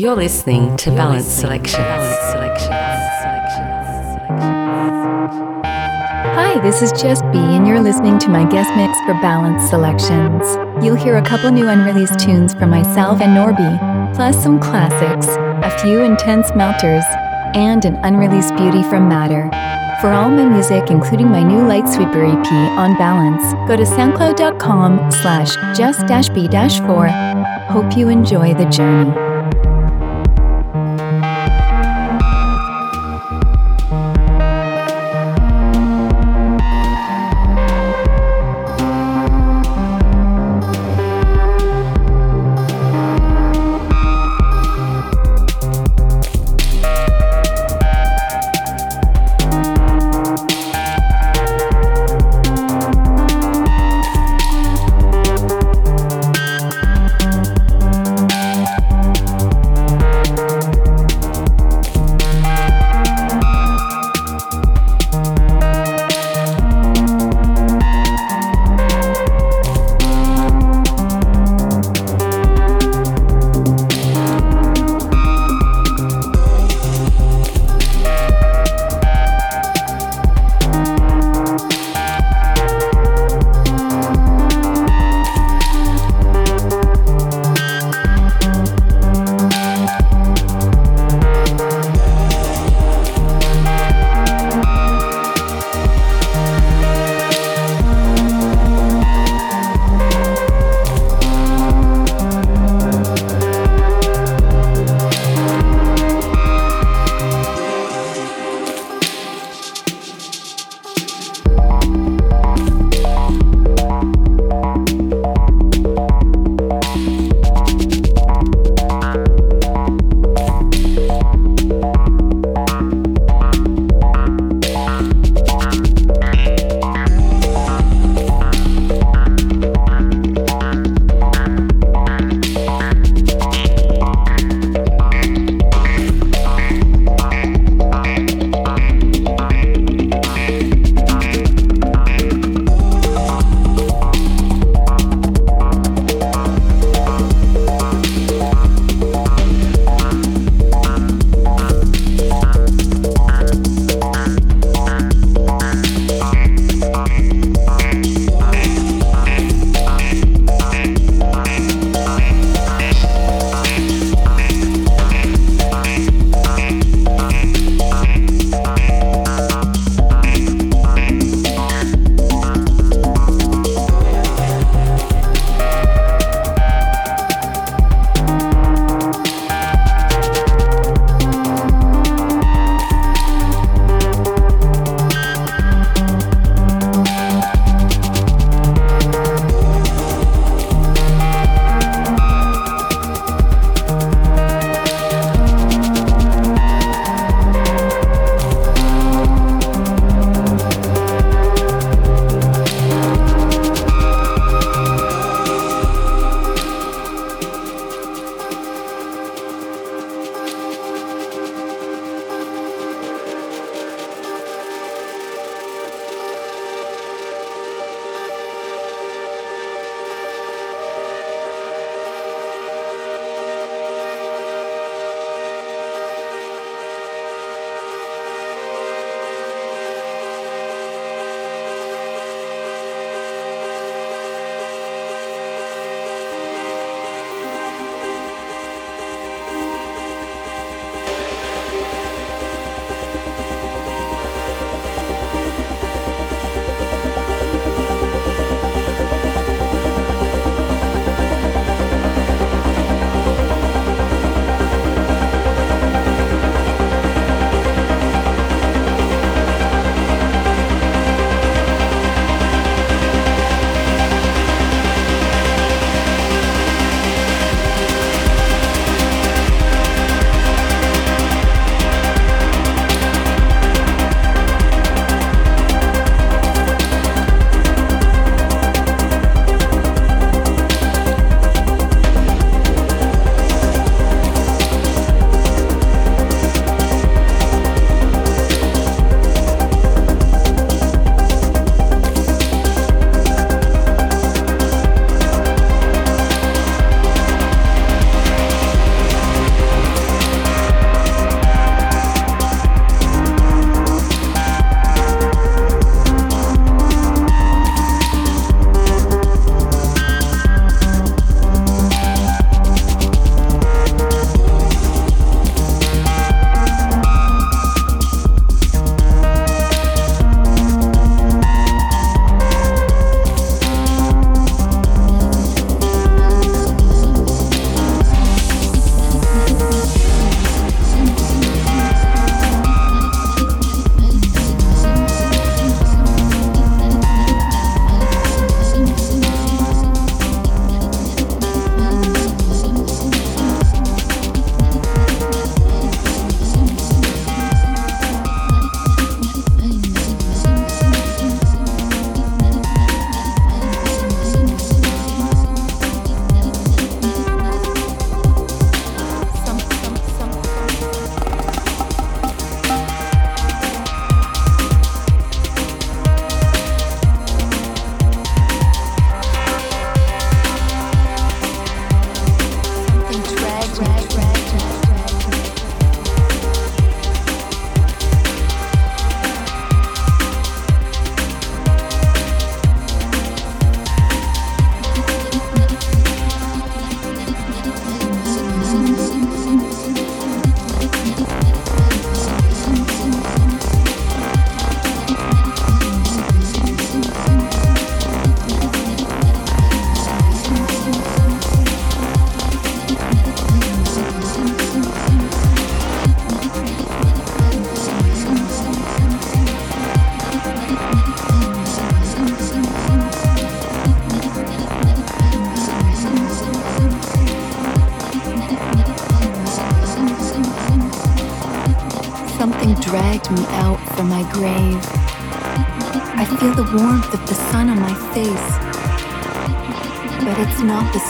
You're listening to Balance Selection. Hi, this is Jess B, and you're listening to my guest mix for Balance Selections. You'll hear a couple new unreleased tunes from myself and Norby, plus some classics, a few intense melters, and an unreleased beauty from Matter. For all my music, including my new Light Sweeper EP on Balance, go to soundcloud.com slash just-b-4. Hope you enjoy the journey.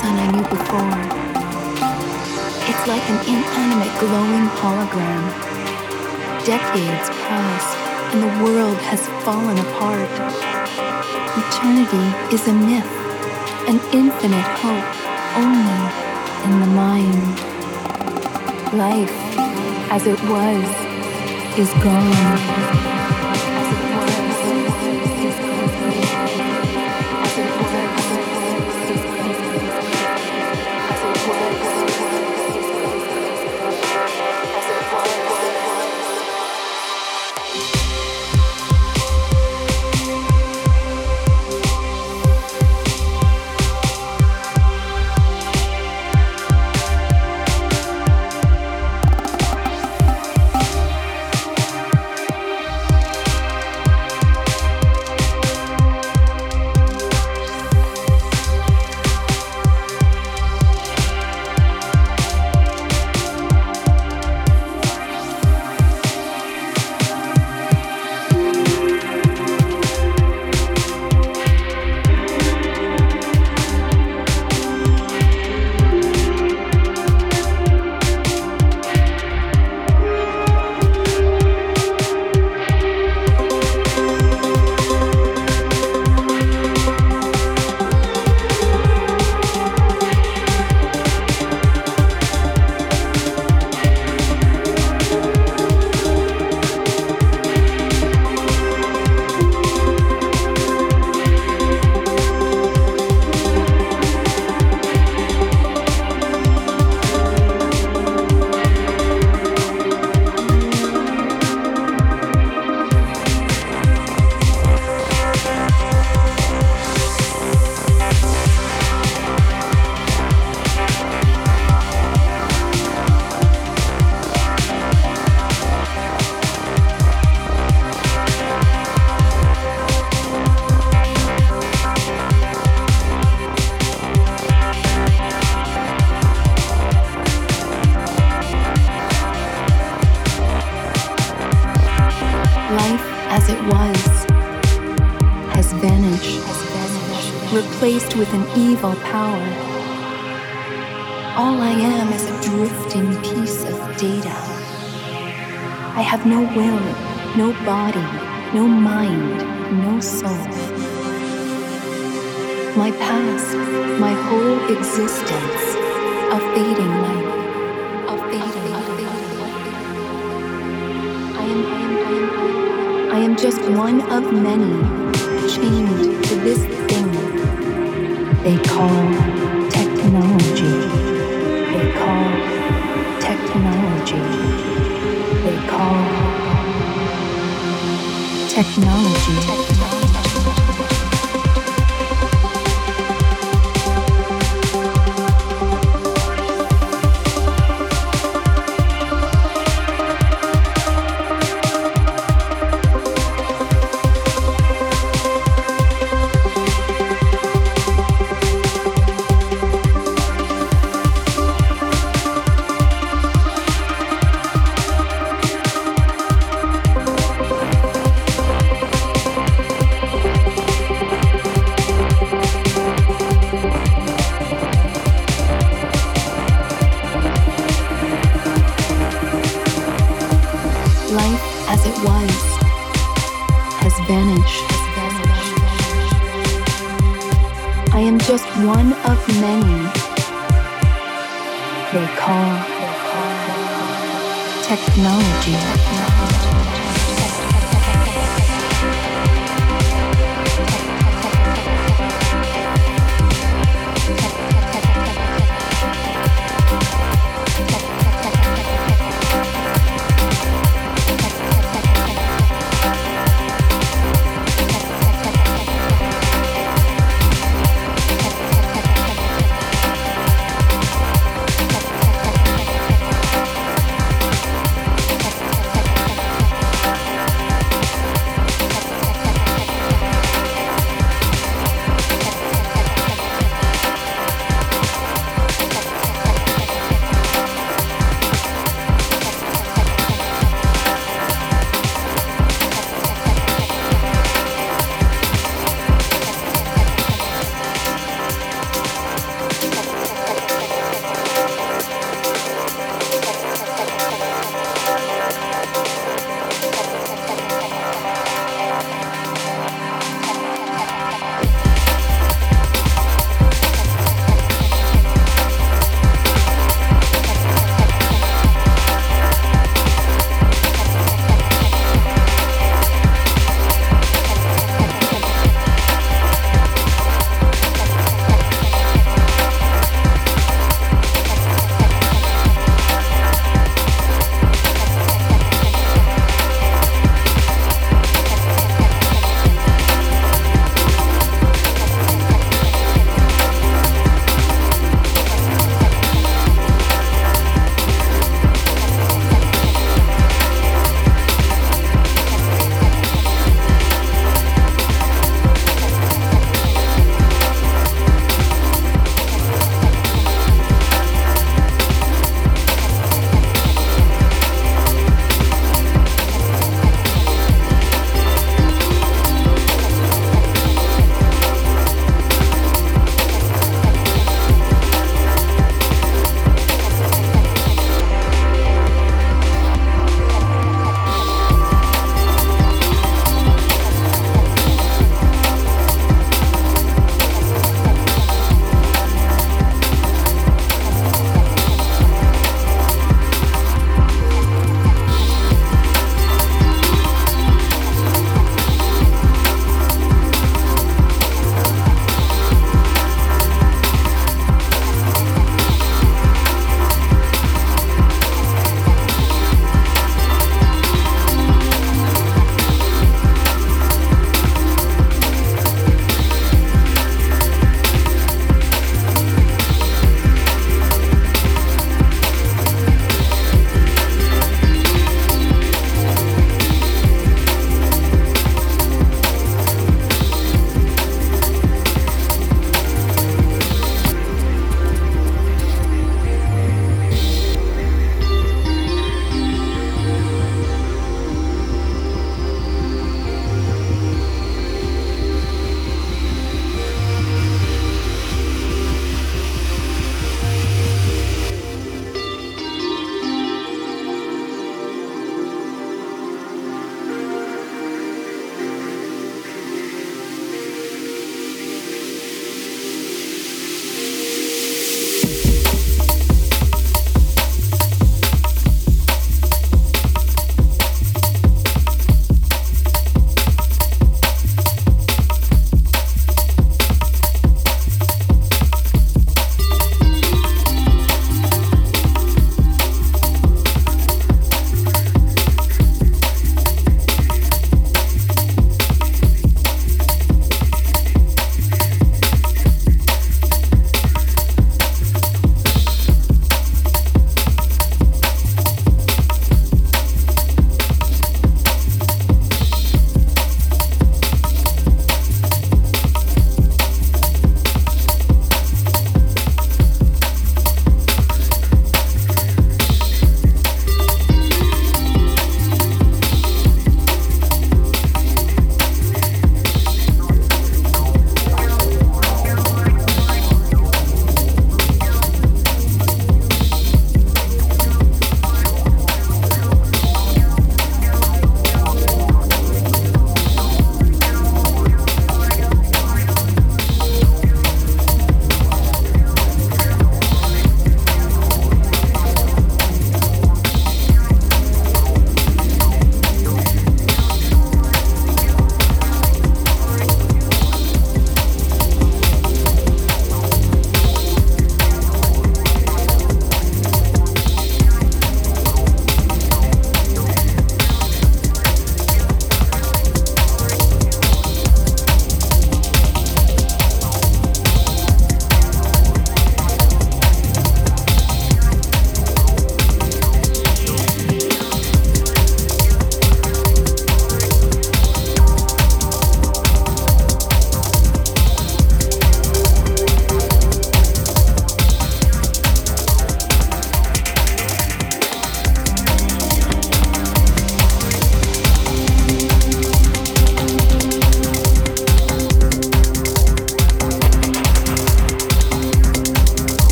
sun I knew before. It's like an inanimate glowing hologram. Decades passed, and the world has fallen apart. Eternity is a myth, an infinite hope only in the mind. Life, as it was, is gone. Session.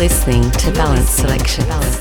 Listening to Balance Selection. Balance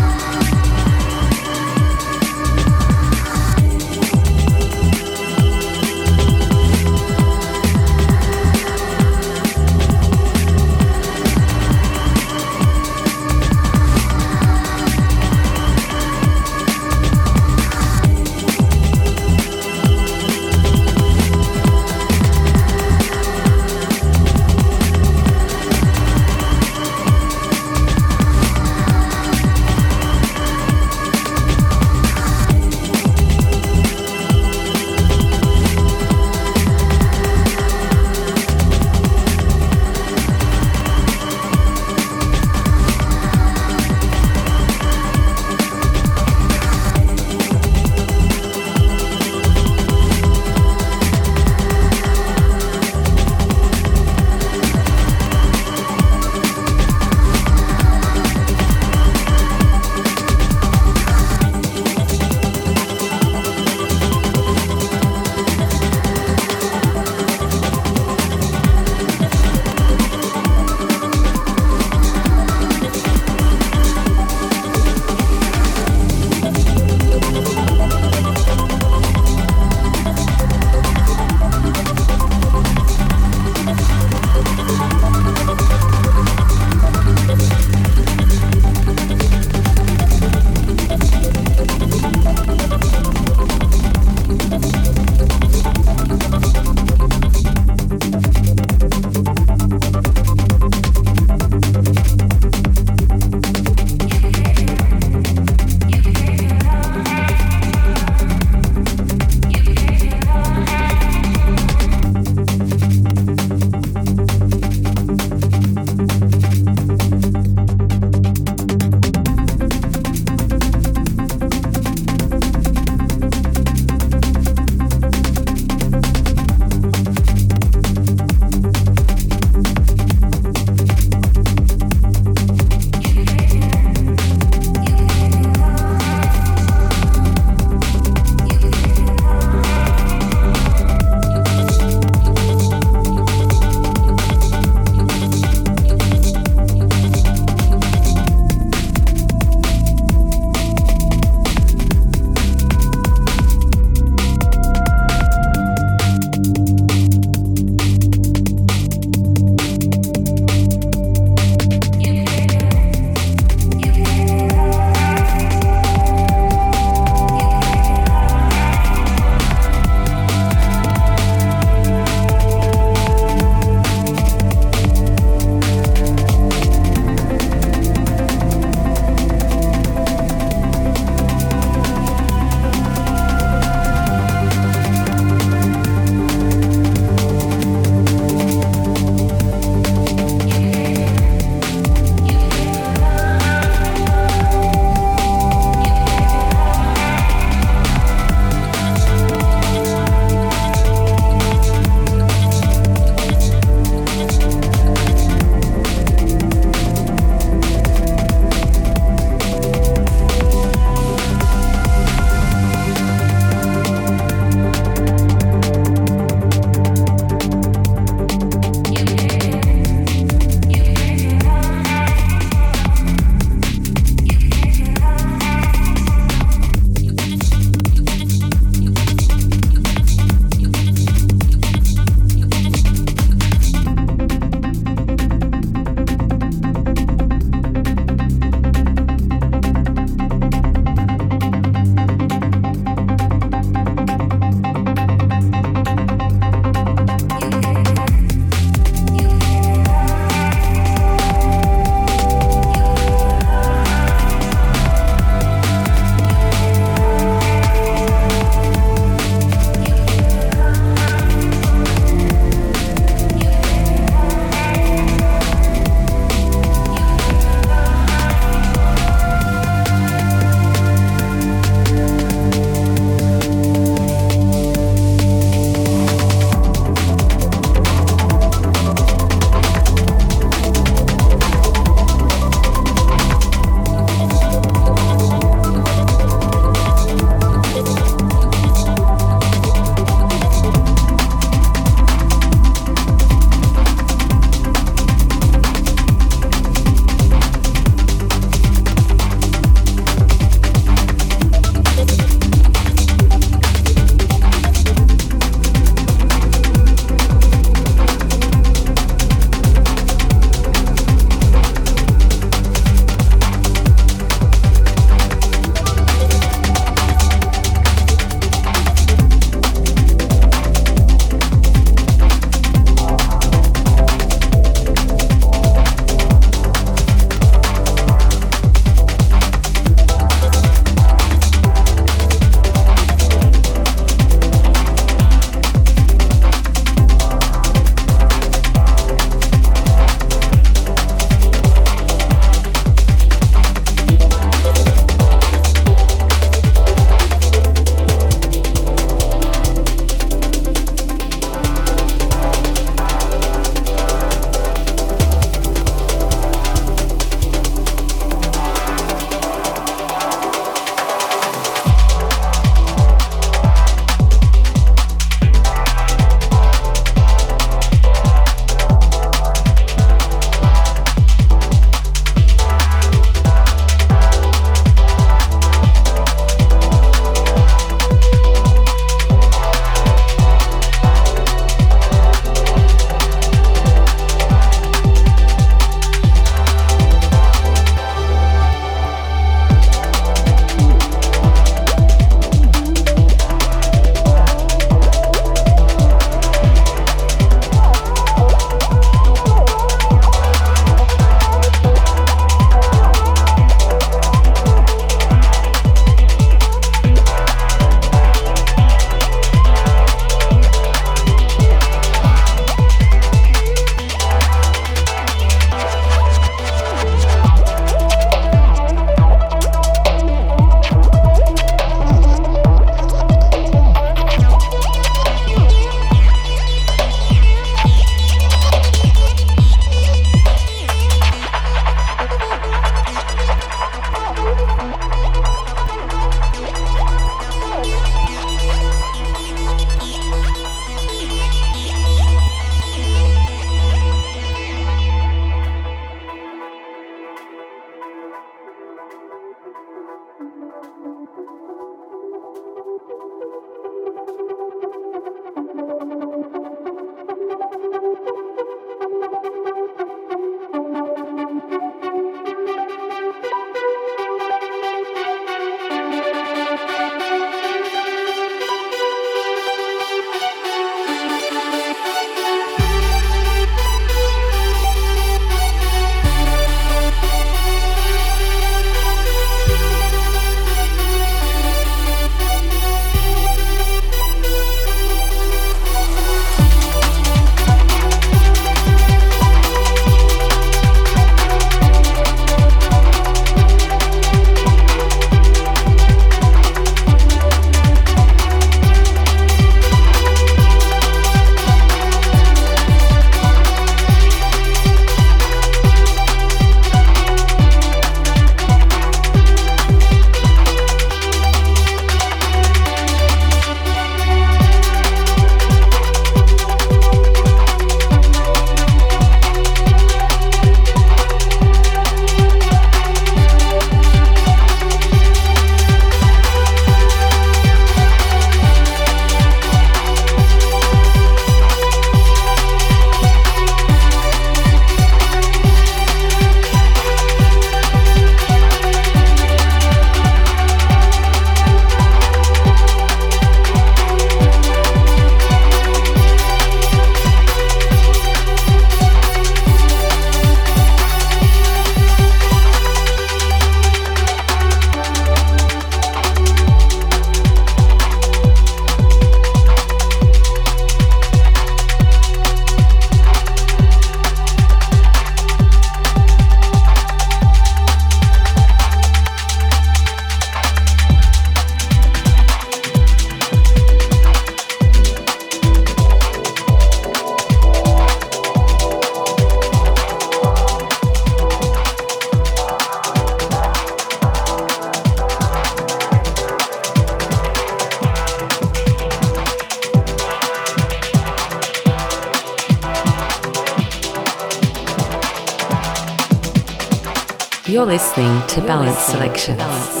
You're